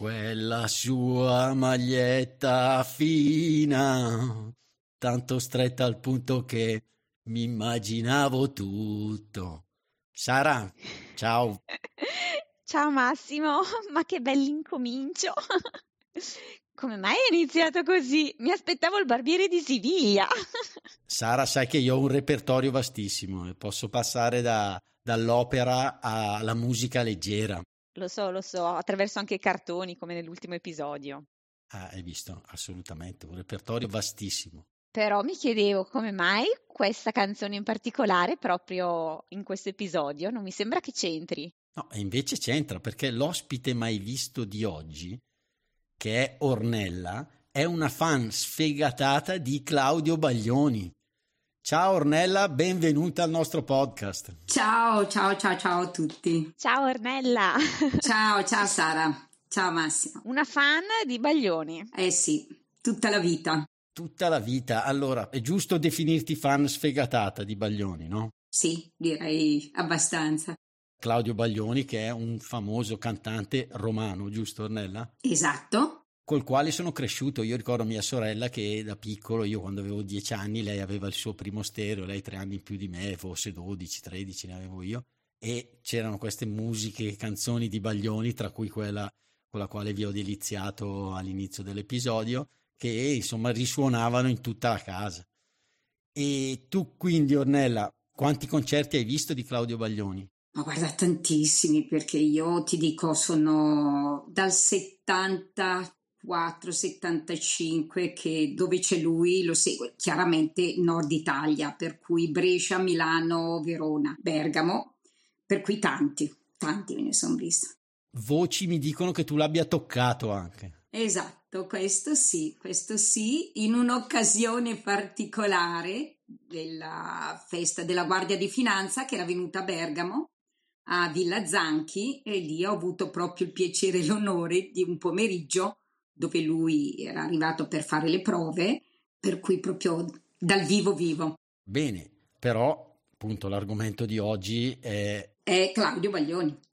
Quella sua maglietta fina, tanto stretta al punto che mi immaginavo tutto. Sara, ciao. Ciao Massimo, ma che bell'incomincio. Come mai è iniziato così? Mi aspettavo il barbiere di Siviglia. Sara, sai che io ho un repertorio vastissimo e posso passare da, dall'opera alla musica leggera. Lo so, lo so, attraverso anche i cartoni come nell'ultimo episodio. Ah, hai visto? Assolutamente, un repertorio vastissimo. Però mi chiedevo come mai questa canzone in particolare proprio in questo episodio non mi sembra che c'entri. No, e invece c'entra perché l'ospite mai visto di oggi, che è Ornella, è una fan sfegatata di Claudio Baglioni. Ciao Ornella, benvenuta al nostro podcast. Ciao, ciao, ciao, ciao a tutti. Ciao Ornella. Ciao, ciao Sara. Ciao Massimo. Una fan di Baglioni. Eh sì, tutta la vita. Tutta la vita. Allora, è giusto definirti fan sfegatata di Baglioni, no? Sì, direi abbastanza. Claudio Baglioni, che è un famoso cantante romano, giusto Ornella? Esatto col quale sono cresciuto. Io ricordo mia sorella che da piccolo, io quando avevo dieci anni, lei aveva il suo primo stereo, lei tre anni più di me, forse 12, 13 ne avevo io, e c'erano queste musiche, canzoni di Baglioni, tra cui quella con la quale vi ho deliziato all'inizio dell'episodio, che insomma risuonavano in tutta la casa. E tu quindi, Ornella, quanti concerti hai visto di Claudio Baglioni? Ma guarda, tantissimi, perché io ti dico, sono dal 70 4,75 che dove c'è lui lo segue chiaramente Nord Italia, per cui Brescia, Milano, Verona, Bergamo, per cui tanti, tanti me ne sono visti. Voci mi dicono che tu l'abbia toccato anche. Esatto, questo sì, questo sì, in un'occasione particolare della festa della Guardia di Finanza che era venuta a Bergamo a Villa Zanchi e lì ho avuto proprio il piacere e l'onore di un pomeriggio dove lui era arrivato per fare le prove, per cui proprio dal vivo vivo. Bene, però appunto l'argomento di oggi è... È Claudio Baglioni.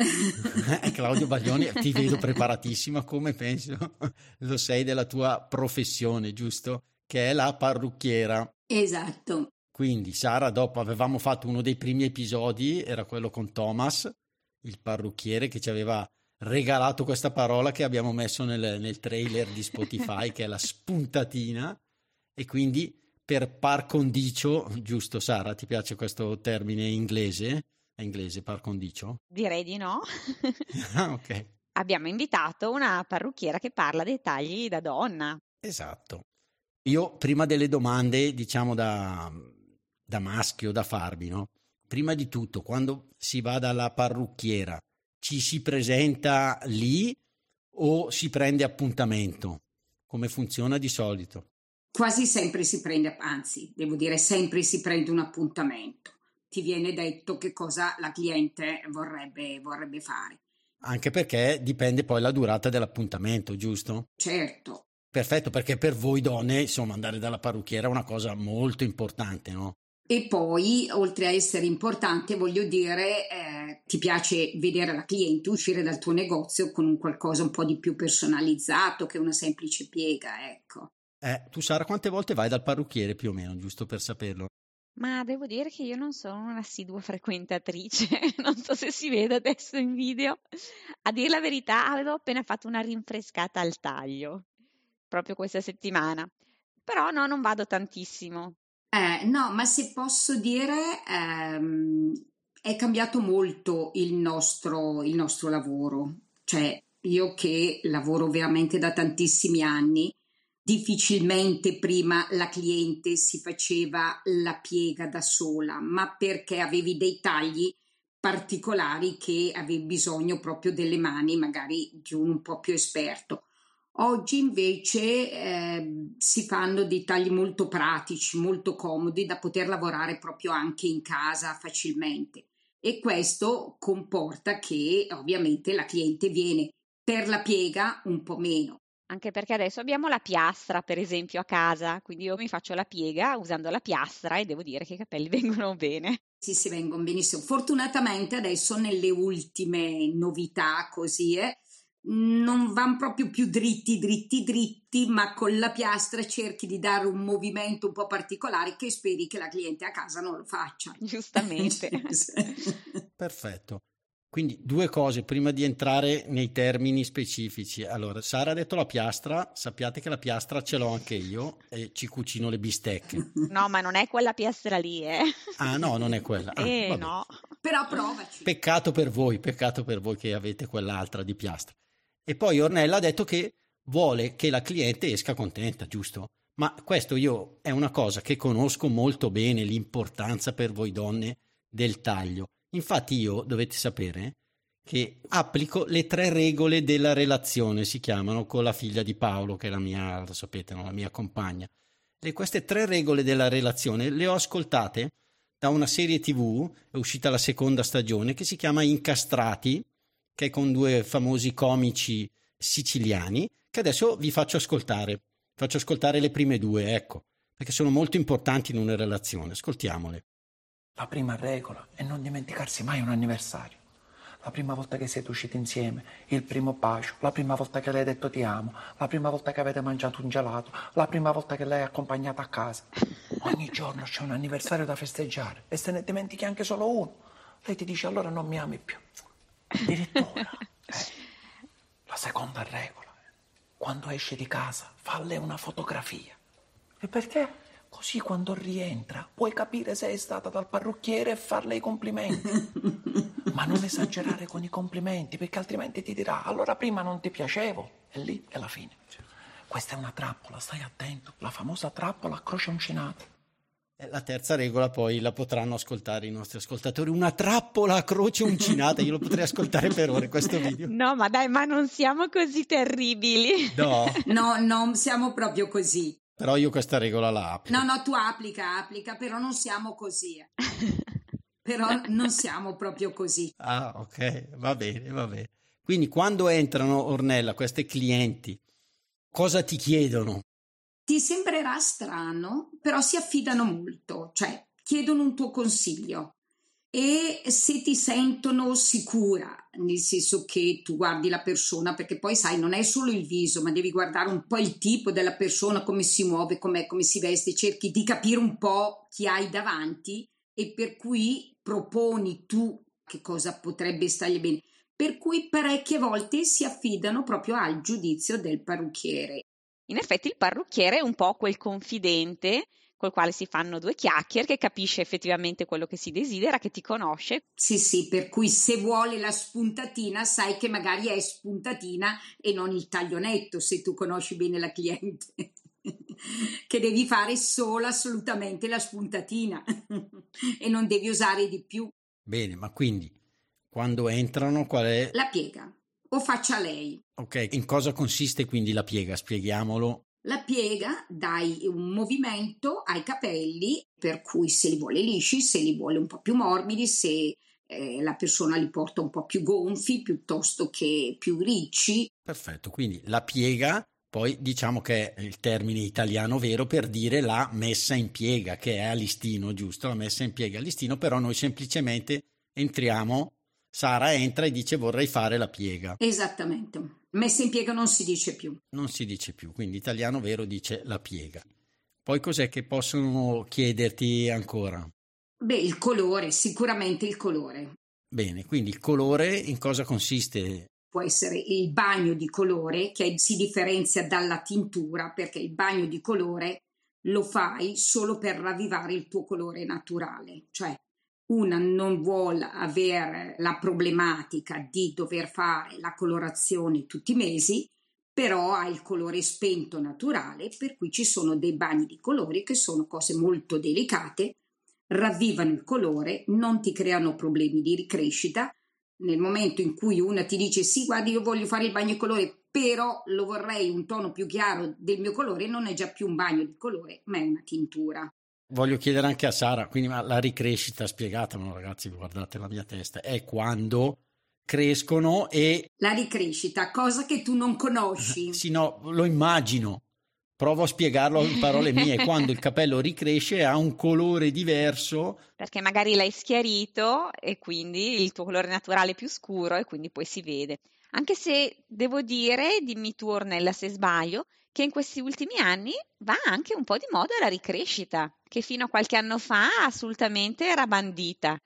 è Claudio Baglioni, ti vedo preparatissima come penso lo sei della tua professione, giusto? Che è la parrucchiera. Esatto. Quindi Sara, dopo avevamo fatto uno dei primi episodi, era quello con Thomas, il parrucchiere che ci aveva regalato questa parola che abbiamo messo nel, nel trailer di Spotify, che è la spuntatina, e quindi per par condicio, giusto Sara, ti piace questo termine inglese? È inglese par condicio? Direi di no. ah, ok. Abbiamo invitato una parrucchiera che parla dei tagli da donna. Esatto. Io prima delle domande, diciamo da, da maschio, da farvi, no? Prima di tutto, quando si va dalla parrucchiera, ci si presenta lì o si prende appuntamento? Come funziona di solito? Quasi sempre si prende, anzi, devo dire sempre si prende un appuntamento. Ti viene detto che cosa la cliente vorrebbe, vorrebbe fare. Anche perché dipende poi la durata dell'appuntamento, giusto? Certo. Perfetto, perché per voi donne, insomma, andare dalla parrucchiera è una cosa molto importante, no? E poi, oltre a essere importante, voglio dire, eh, ti piace vedere la cliente uscire dal tuo negozio con un qualcosa un po' di più personalizzato che una semplice piega, ecco. Eh, tu Sara, quante volte vai dal parrucchiere più o meno, giusto per saperlo? Ma devo dire che io non sono un'assidua frequentatrice, non so se si vede adesso in video. A dire la verità, avevo appena fatto una rinfrescata al taglio, proprio questa settimana. Però no, non vado tantissimo. Eh, no, ma se posso dire, ehm, è cambiato molto il nostro, il nostro lavoro. Cioè, io che lavoro veramente da tantissimi anni, difficilmente prima la cliente si faceva la piega da sola, ma perché avevi dei tagli particolari che avevi bisogno proprio delle mani magari di un un po' più esperto. Oggi invece eh, si fanno dei tagli molto pratici, molto comodi da poter lavorare proprio anche in casa facilmente e questo comporta che ovviamente la cliente viene per la piega un po' meno. Anche perché adesso abbiamo la piastra, per esempio, a casa, quindi io mi faccio la piega usando la piastra e devo dire che i capelli vengono bene. Sì, si vengono benissimo. Fortunatamente adesso nelle ultime novità così, eh, non vanno proprio più dritti, dritti, dritti, ma con la piastra cerchi di dare un movimento un po' particolare che speri che la cliente a casa non lo faccia. Giustamente. Perfetto. Quindi due cose prima di entrare nei termini specifici. Allora, Sara ha detto la piastra, sappiate che la piastra ce l'ho anche io e ci cucino le bistecche. No, ma non è quella piastra lì, eh. Ah, no, non è quella. Ah, eh, vabbè. no. Però provaci. Peccato per voi, peccato per voi che avete quell'altra di piastra. E poi Ornella ha detto che vuole che la cliente esca contenta, giusto? Ma questo io è una cosa che conosco molto bene, l'importanza per voi donne del taglio. Infatti io dovete sapere che applico le tre regole della relazione, si chiamano con la figlia di Paolo, che è la mia, lo sapete, no? la mia compagna. E queste tre regole della relazione le ho ascoltate da una serie tv, è uscita la seconda stagione, che si chiama Incastrati, che è con due famosi comici siciliani, che adesso vi faccio ascoltare. Faccio ascoltare le prime due, ecco, perché sono molto importanti in una relazione. Ascoltiamole. La prima regola è non dimenticarsi mai un anniversario. La prima volta che siete usciti insieme, il primo bacio, la prima volta che lei ha detto ti amo, la prima volta che avete mangiato un gelato, la prima volta che lei è accompagnata a casa. Ogni giorno c'è un anniversario da festeggiare e se ne dimentichi anche solo uno, lei ti dice allora non mi ami più. Addirittura. Eh, la seconda regola. Quando esce di casa, falle una fotografia. E perché? Così quando rientra puoi capire se è stata dal parrucchiere e farle i complimenti. Ma non esagerare con i complimenti, perché altrimenti ti dirà allora prima non ti piacevo. E lì è la fine. Questa è una trappola, stai attento. La famosa trappola a croce uncinata. La terza regola poi la potranno ascoltare i nostri ascoltatori. Una trappola a croce uncinata, io lo potrei ascoltare per ore questo video. No, ma dai, ma non siamo così terribili. No. No, non siamo proprio così. Però io questa regola la applico. No, no, tu applica, applica, però non siamo così. eh. Però non siamo proprio così. Ah, ok, va bene, va bene. Quindi quando entrano, Ornella, queste clienti, cosa ti chiedono? Ti sembrerà strano, però si affidano molto, cioè chiedono un tuo consiglio e se ti sentono sicura, nel senso che tu guardi la persona, perché poi sai, non è solo il viso, ma devi guardare un po' il tipo della persona, come si muove, com'è, come si veste, cerchi di capire un po' chi hai davanti e per cui proponi tu che cosa potrebbe stargli bene. Per cui parecchie volte si affidano proprio al giudizio del parrucchiere. In effetti il parrucchiere è un po' quel confidente col quale si fanno due chiacchiere, che capisce effettivamente quello che si desidera, che ti conosce. Sì, sì, per cui se vuole la spuntatina, sai che magari è spuntatina e non il taglionetto, se tu conosci bene la cliente. che devi fare solo assolutamente la spuntatina e non devi usare di più. Bene, ma quindi quando entrano qual è? La piega o faccia lei. Ok, in cosa consiste quindi la piega? Spieghiamolo. La piega dai un movimento ai capelli, per cui se li vuole lisci, se li vuole un po' più morbidi, se eh, la persona li porta un po' più gonfi piuttosto che più ricci. Perfetto, quindi la piega, poi diciamo che è il termine italiano vero per dire la messa in piega, che è a listino, giusto? La messa in piega a listino, però noi semplicemente entriamo Sara entra e dice vorrei fare la piega. Esattamente. Messa in piega non si dice più. Non si dice più, quindi italiano vero dice la piega. Poi cos'è che possono chiederti ancora? Beh, il colore, sicuramente il colore. Bene, quindi il colore in cosa consiste? Può essere il bagno di colore che si differenzia dalla tintura perché il bagno di colore lo fai solo per ravvivare il tuo colore naturale, cioè una non vuole avere la problematica di dover fare la colorazione tutti i mesi, però ha il colore spento naturale, per cui ci sono dei bagni di colori che sono cose molto delicate, ravvivano il colore, non ti creano problemi di ricrescita. Nel momento in cui una ti dice sì, guardi, io voglio fare il bagno di colore però lo vorrei un tono più chiaro del mio colore, non è già più un bagno di colore, ma è una tintura. Voglio chiedere anche a Sara, quindi ma la ricrescita, spiegatemelo ragazzi, guardate la mia testa, è quando crescono e... La ricrescita, cosa che tu non conosci. sì, no, lo immagino. Provo a spiegarlo in parole mie, quando il capello ricresce ha un colore diverso. Perché magari l'hai schiarito e quindi il tuo colore naturale è più scuro e quindi poi si vede. Anche se devo dire, dimmi tu Ornella se sbaglio, che in questi ultimi anni va anche un po' di moda la ricrescita, che fino a qualche anno fa assolutamente era bandita.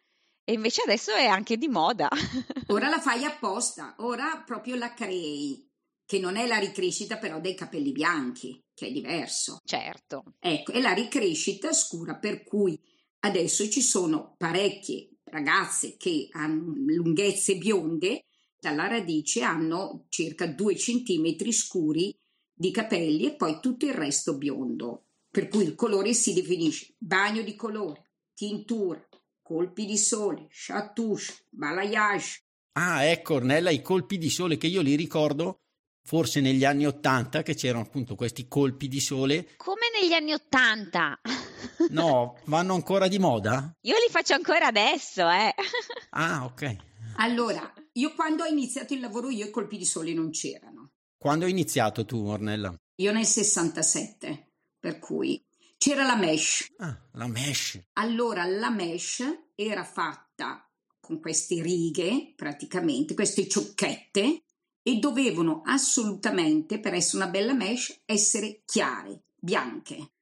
E invece adesso è anche di moda. ora la fai apposta, ora proprio la crei che non è la ricrescita però dei capelli bianchi, che è diverso. Certo. Ecco, è la ricrescita scura, per cui adesso ci sono parecchie ragazze che hanno lunghezze bionde, dalla radice hanno circa due centimetri scuri di capelli e poi tutto il resto biondo. Per cui il colore si definisce bagno di colore, tintura, colpi di sole, chatouche, balayage. Ah, ecco, Ornella, i colpi di sole che io li ricordo forse negli anni Ottanta che c'erano appunto questi colpi di sole. Come negli anni Ottanta? no, vanno ancora di moda? Io li faccio ancora adesso, eh. ah, ok. Allora, io quando ho iniziato il lavoro io i colpi di sole non c'erano. Quando hai iniziato tu, Ornella? Io nel 67, per cui c'era la mesh. Ah, la mesh. Allora, la mesh era fatta con queste righe, praticamente, queste ciocchette, e dovevano assolutamente, per essere una bella mesh, essere chiare, bianche,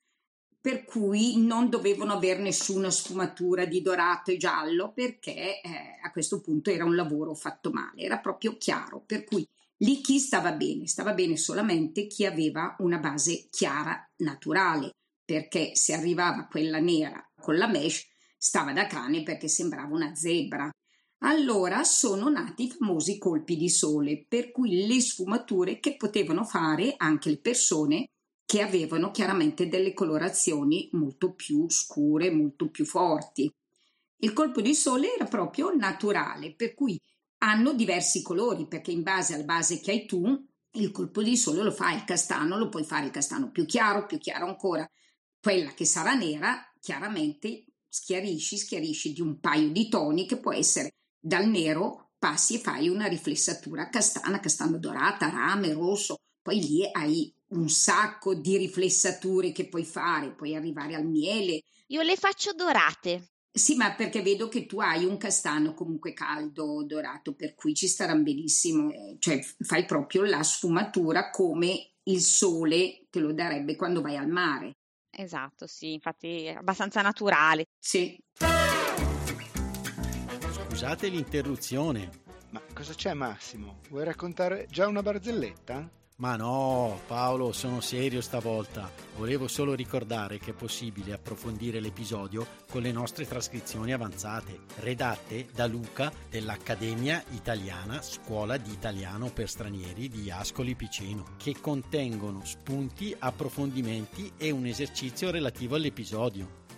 per cui non dovevano avere nessuna sfumatura di dorato e giallo perché eh, a questo punto era un lavoro fatto male, era proprio chiaro, per cui lì chi stava bene? Stava bene solamente chi aveva una base chiara, naturale, perché se arrivava quella nera con la mesh stava da cane perché sembrava una zebra. Allora sono nati i famosi colpi di sole, per cui le sfumature che potevano fare anche le persone che avevano chiaramente delle colorazioni molto più scure, molto più forti. Il colpo di sole era proprio naturale, per cui hanno diversi colori, perché in base alla base che hai tu, il colpo di sole lo fai il castano, lo puoi fare il castano più chiaro, più chiaro ancora. Quella che sarà nera, chiaramente schiarisci, schiarisci di un paio di toni che può essere dal nero passi e fai una riflessatura castana, castano dorata, rame, rosso, poi lì hai un sacco di riflessature che puoi fare, puoi arrivare al miele. Io le faccio dorate. Sì, ma perché vedo che tu hai un castano comunque caldo, dorato, per cui ci staranno benissimo, eh, cioè fai proprio la sfumatura come il sole te lo darebbe quando vai al mare. Esatto, sì, infatti è abbastanza naturale. Sì. Scusate l'interruzione. Ma cosa c'è Massimo? Vuoi raccontare già una barzelletta? Ma no, Paolo, sono serio stavolta. Volevo solo ricordare che è possibile approfondire l'episodio con le nostre trascrizioni avanzate, redatte da Luca dell'Accademia Italiana Scuola di Italiano per Stranieri di Ascoli Piceno, che contengono spunti, approfondimenti e un esercizio relativo all'episodio.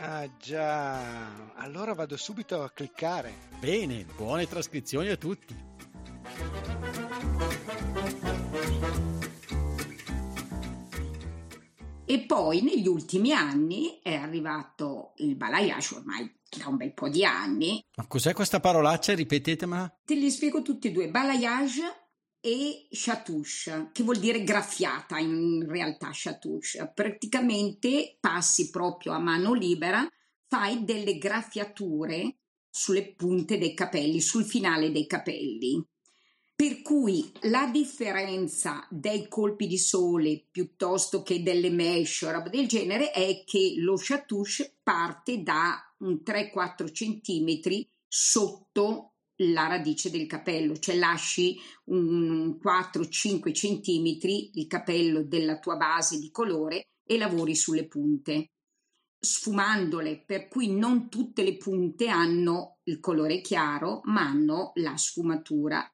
Ah già, allora vado subito a cliccare. Bene, buone trascrizioni a tutti. E poi negli ultimi anni è arrivato il balayage ormai da un bel po' di anni. Ma cos'è questa parolaccia? Ripetetemela. Te li spiego tutti e due. Balayage e chatouche, che vuol dire graffiata in realtà chatouche. Praticamente passi proprio a mano libera, fai delle graffiature sulle punte dei capelli, sul finale dei capelli. Per cui la differenza dei colpi di sole piuttosto che delle mesh o roba del genere è che lo chatouche parte da un 3-4 cm sotto la radice del capello, cioè lasci un 4-5 centimetri il capello della tua base di colore e lavori sulle punte, sfumandole, per cui non tutte le punte hanno il colore chiaro, ma hanno la sfumatura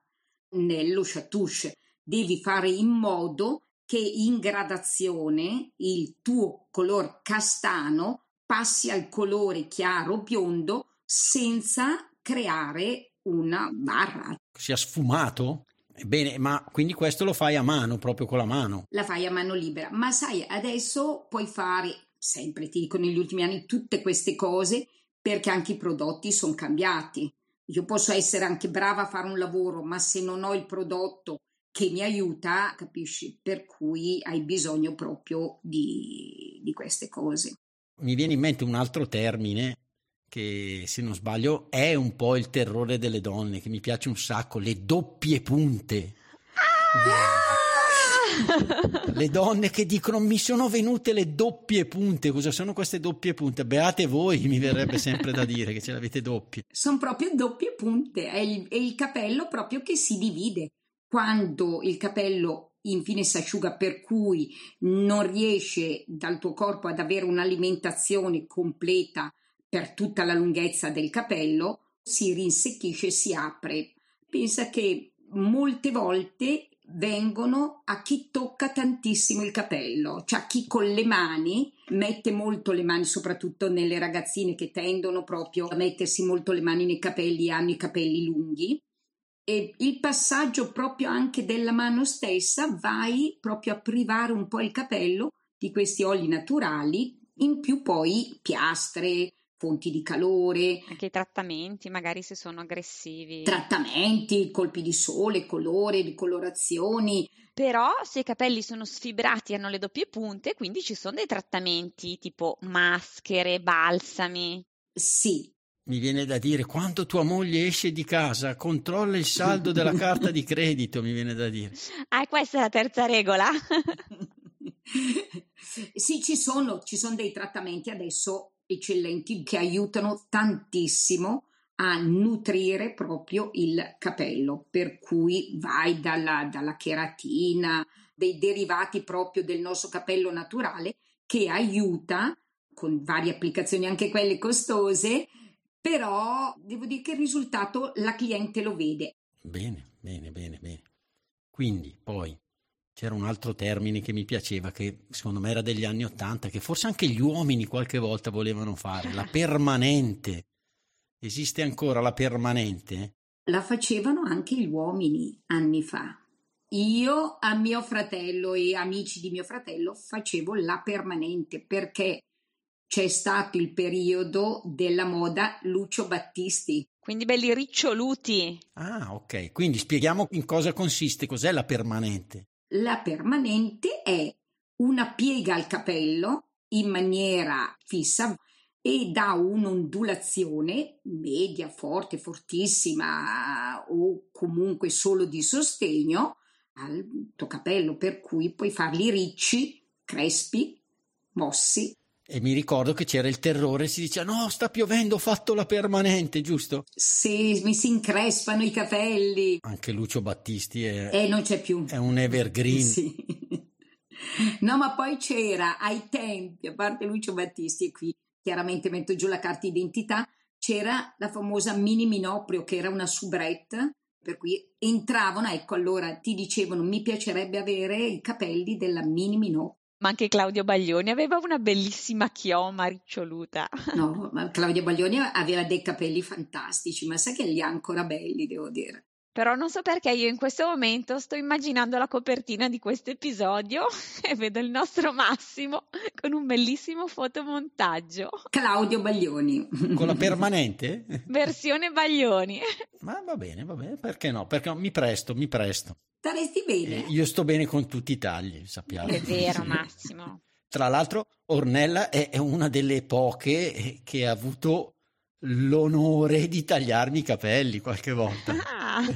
nello chatouche. Devi fare in modo che in gradazione il tuo color castano passi al colore chiaro biondo senza creare una barra. Sia sfumato? Bene, ma quindi questo lo fai a mano, proprio con la mano? La fai a mano libera, ma sai, adesso puoi fare, sempre ti dico negli ultimi anni, tutte queste cose perché anche i prodotti sono cambiati. Io posso essere anche brava a fare un lavoro, ma se non ho il prodotto che mi aiuta, capisci? Per cui hai bisogno proprio di, di queste cose. Mi viene in mente un altro termine che se non sbaglio è un po' il terrore delle donne, che mi piace un sacco, le doppie punte. Ah! Le donne che dicono mi sono venute le doppie punte, cosa sono queste doppie punte? Beate voi, mi verrebbe sempre da dire che ce l'avete doppie. Sono proprio doppie punte, è il, è il capello proprio che si divide. Quando il capello infine si asciuga per cui non riesce dal tuo corpo ad avere un'alimentazione completa per tutta la lunghezza del capello, si rinsecchisce e si apre. Pensa che molte volte vengono a chi tocca tantissimo il capello, cioè a chi con le mani mette molto le mani, soprattutto nelle ragazzine che tendono proprio a mettersi molto le mani nei capelli, hanno i capelli lunghi. E il passaggio proprio anche della mano stessa vai proprio a privare un po' il capello di questi oli naturali, in più poi piastre, fonti di calore. Anche i trattamenti, magari se sono aggressivi. Trattamenti, colpi di sole, colore, ricolorazioni. Però se i capelli sono sfibrati e hanno le doppie punte, quindi ci sono dei trattamenti tipo maschere, balsami. Sì. Mi viene da dire, quando tua moglie esce di casa, controlla il saldo della carta di credito, mi viene da dire. Ah, questa è la terza regola? sì, ci sono, ci sono dei trattamenti adesso eccellenti che aiutano tantissimo a nutrire proprio il capello, per cui vai dalla, dalla cheratina, dei derivati proprio del nostro capello naturale che aiuta con varie applicazioni, anche quelle costose, però devo dire che il risultato la cliente lo vede. Bene, bene, bene, bene. Quindi poi c'era un altro termine che mi piaceva, che secondo me era degli anni Ottanta, che forse anche gli uomini qualche volta volevano fare, la permanente. Esiste ancora la permanente? La facevano anche gli uomini anni fa. Io a mio fratello e amici di mio fratello facevo la permanente perché c'è stato il periodo della moda Lucio Battisti. Quindi belli riccioluti. Ah, ok. Quindi spieghiamo in cosa consiste, cos'è la permanente. La permanente è una piega al capello in maniera fissa e dà un'ondulazione media, forte, fortissima o comunque solo di sostegno al tuo capello, per cui puoi farli ricci, crespi, mossi. E mi ricordo che c'era il terrore, si diceva no, sta piovendo, ho fatto la permanente, giusto? Sì, mi si increspano i capelli. Anche Lucio Battisti è... Eh, non c'è più. È un evergreen. Sì. No, ma poi c'era ai tempi, a parte Lucio Battisti, e qui chiaramente metto giù la carta d'identità, c'era la famosa mini minoprio che era una soubrette, per cui entravano, ecco allora ti dicevano mi piacerebbe avere i capelli della mini minoprio ma anche Claudio Baglioni aveva una bellissima chioma riccioluta. No, ma Claudio Baglioni aveva dei capelli fantastici, ma sai che li ha ancora belli, devo dire. Però non so perché io in questo momento sto immaginando la copertina di questo episodio e vedo il nostro Massimo con un bellissimo fotomontaggio. Claudio Baglioni. Con la permanente? Versione Baglioni. Ma va bene, va bene, perché no? Perché no? mi presto, mi presto. Staresti bene. Eh, io sto bene con tutti i tagli, sappiamo. È vero, Massimo. Tra l'altro, Ornella è, è una delle poche che ha avuto l'onore di tagliarmi i capelli qualche volta. Ah.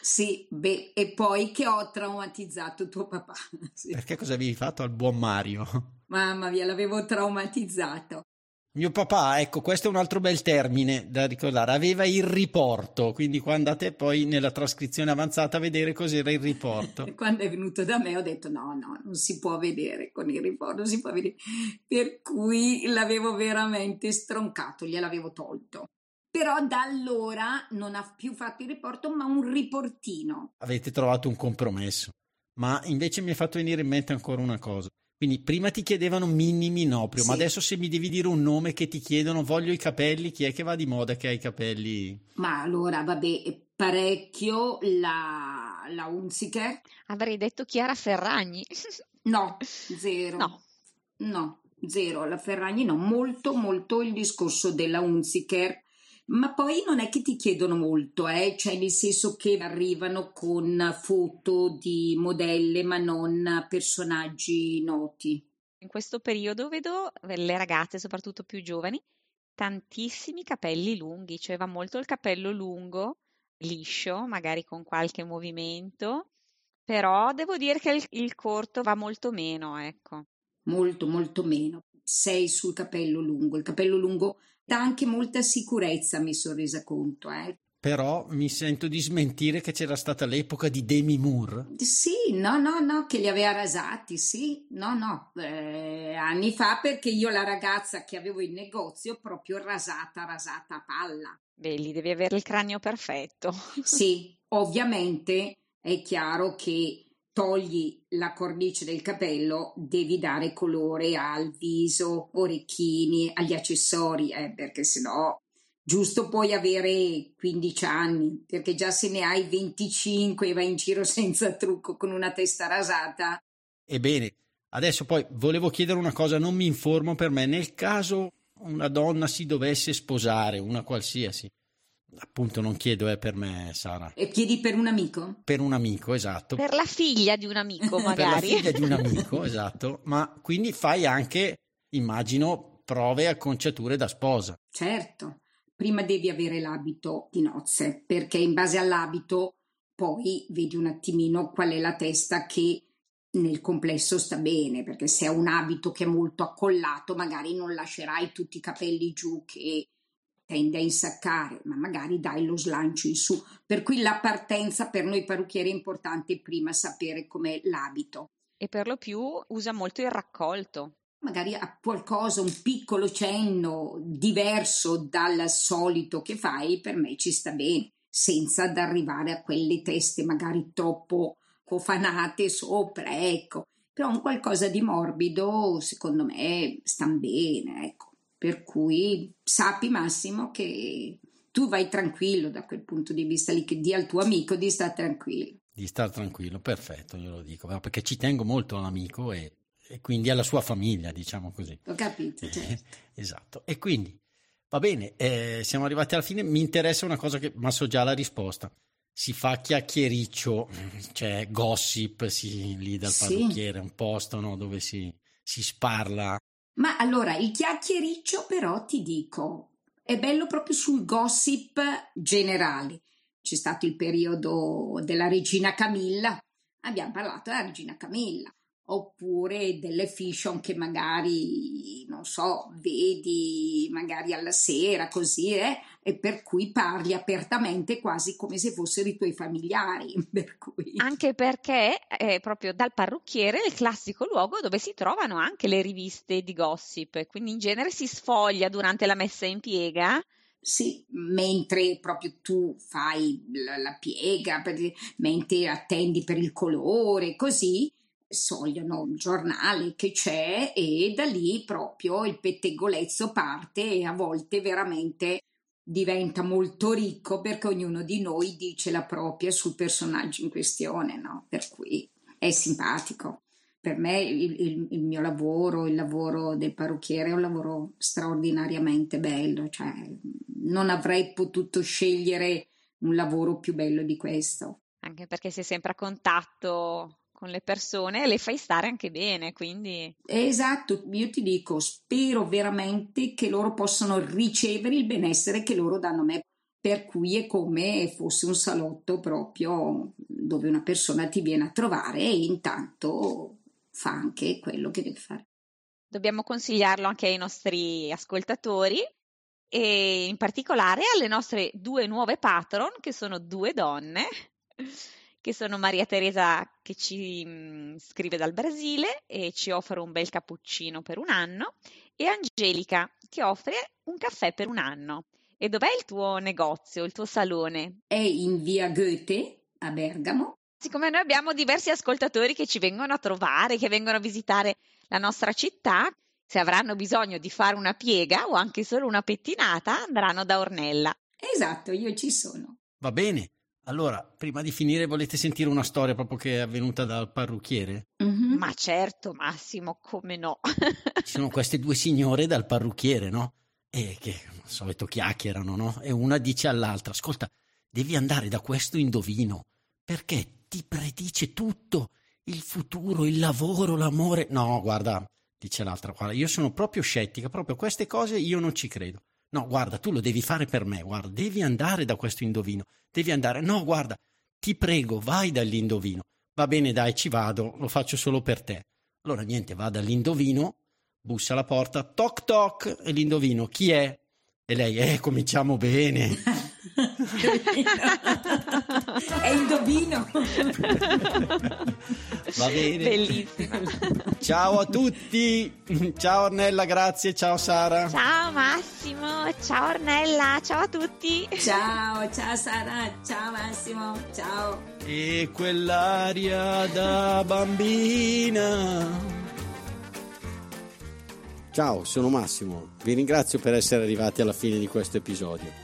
Sì, beh, e poi che ho traumatizzato tuo papà. Sì. Perché cosa avevi fatto al buon Mario? Mamma mia, l'avevo traumatizzato. Mio papà, ecco, questo è un altro bel termine da ricordare, aveva il riporto, quindi quando andate poi nella trascrizione avanzata a vedere cos'era il riporto. quando è venuto da me ho detto no, no, non si può vedere con il riporto, non si può vedere, per cui l'avevo veramente stroncato, gliel'avevo tolto. Però da allora non ha più fatto il riporto, ma un riportino. Avete trovato un compromesso, ma invece mi è fatto venire in mente ancora una cosa. Quindi prima ti chiedevano Minni Minoprio, sì. ma adesso se mi devi dire un nome che ti chiedono, voglio i capelli, chi è che va di moda che ha i capelli? Ma allora, vabbè, parecchio la, la Unziker. Avrei detto Chiara Ferragni. no, zero. No. No, zero. La Ferragni no, molto, molto il discorso della Unziker ma poi non è che ti chiedono molto, eh? cioè nel senso che arrivano con foto di modelle ma non personaggi noti. In questo periodo vedo le ragazze, soprattutto più giovani, tantissimi capelli lunghi, cioè va molto il capello lungo, liscio, magari con qualche movimento, però devo dire che il, il corto va molto meno, ecco. Molto, molto meno. Sei sul capello lungo. Il capello lungo anche molta sicurezza, mi sono resa conto. Eh. Però mi sento di smentire che c'era stata l'epoca di Demi Moore. Sì, no, no, no, che li aveva rasati, sì, no, no, eh, anni fa perché io la ragazza che avevo in negozio proprio rasata, rasata a palla. Beh, lì devi avere il cranio perfetto. sì, ovviamente è chiaro che togli la cornice del capello, devi dare colore al viso, orecchini, agli accessori, eh, perché sennò giusto puoi avere 15 anni, perché già se ne hai 25 e vai in giro senza trucco con una testa rasata. Ebbene, adesso poi volevo chiedere una cosa, non mi informo per me, nel caso una donna si dovesse sposare, una qualsiasi, Appunto, non chiedo, è per me, Sara. E chiedi per un amico? Per un amico, esatto. Per la figlia di un amico, magari. per la figlia di un amico, esatto. Ma quindi fai anche, immagino, prove e acconciature da sposa. Certo. Prima devi avere l'abito di nozze, perché in base all'abito poi vedi un attimino qual è la testa che nel complesso sta bene, perché se è un abito che è molto accollato, magari non lascerai tutti i capelli giù che tende a insaccare, ma magari dai lo slancio in su. Per cui la partenza per noi parrucchieri è importante prima sapere com'è l'abito. E per lo più usa molto il raccolto. Magari ha qualcosa, un piccolo cenno diverso dal solito che fai, per me ci sta bene, senza ad arrivare a quelle teste magari troppo cofanate sopra, ecco. Però un qualcosa di morbido, secondo me, sta bene, ecco. Per cui sappi Massimo che tu vai tranquillo da quel punto di vista lì, che dia al tuo amico di stare tranquillo. Di stare tranquillo, perfetto, glielo dico, perché ci tengo molto all'amico e, e quindi alla sua famiglia, diciamo così. Ho capito, certo. esatto. E quindi, va bene, eh, siamo arrivati alla fine, mi interessa una cosa che, ma so già la risposta. Si fa chiacchiericcio, cioè gossip, si, lì dal parrucchiere, sì. un posto no, dove si, si sparla ma allora il chiacchiericcio però ti dico, è bello proprio sul gossip generale. C'è stato il periodo della regina Camilla, abbiamo parlato della regina Camilla, oppure delle fiction che magari, non so, vedi magari alla sera così, eh? e per cui parli apertamente quasi come se fossero i tuoi familiari. Per cui... Anche perché è proprio dal parrucchiere il classico luogo dove si trovano anche le riviste di gossip, quindi in genere si sfoglia durante la messa in piega. Sì, mentre proprio tu fai la, la piega, per, mentre attendi per il colore, così sogliano il giornale che c'è e da lì proprio il pettegolezzo parte e a volte veramente diventa molto ricco perché ognuno di noi dice la propria sul personaggio in questione, no? Per cui è simpatico. Per me il, il, il, mio lavoro, il lavoro del parrucchiere è un lavoro straordinariamente bello, cioè non avrei potuto scegliere un lavoro più bello di questo. Anche perché sei sempre a contatto con le persone e le fai stare anche bene, quindi... Esatto, io ti dico, spero veramente che loro possano ricevere il benessere che loro danno a me, per cui è come fosse un salotto proprio dove una persona ti viene a trovare e intanto fa anche quello che deve fare. Dobbiamo consigliarlo anche ai nostri ascoltatori e in particolare alle nostre due nuove patron, che sono due donne, che sono Maria Teresa che ci mh, mm, scrive dal Brasile e ci offre un bel cappuccino per un anno, e Angelica che offre un caffè per un anno. E dov'è il tuo negozio, il tuo salone? È in via Goethe a Bergamo. Siccome noi abbiamo diversi ascoltatori che ci vengono a trovare, che vengono a visitare la nostra città, se avranno bisogno di fare una piega o anche solo una pettinata, andranno da Ornella. Esatto, io ci sono. Va bene. Allora, prima di finire, volete sentire una storia proprio che è avvenuta dal parrucchiere? Mm-hmm. Ma certo, Massimo, come no? Ci sono queste due signore dal parrucchiere, no? E che al solito chiacchierano, no? E una dice all'altra: Ascolta, devi andare da questo indovino perché ti predice tutto il futuro, il lavoro, l'amore. No, guarda, dice l'altra, guarda, io sono proprio scettica, proprio queste cose io non ci credo. No, guarda, tu lo devi fare per me, guarda, devi andare da questo indovino, devi andare. No, guarda, ti prego, vai dall'indovino. Va bene, dai, ci vado, lo faccio solo per te. Allora niente, va dall'indovino, bussa alla porta, toc toc, e l'indovino, chi è? E lei, eh, cominciamo bene. È indovino. Va bene. Bellissima. Ciao a tutti. Ciao Ornella, grazie. Ciao Sara. Ciao Massimo, ciao Ornella, ciao a tutti. Ciao, ciao Sara, ciao Massimo, ciao. E quell'aria da bambina. Ciao, sono Massimo. Vi ringrazio per essere arrivati alla fine di questo episodio.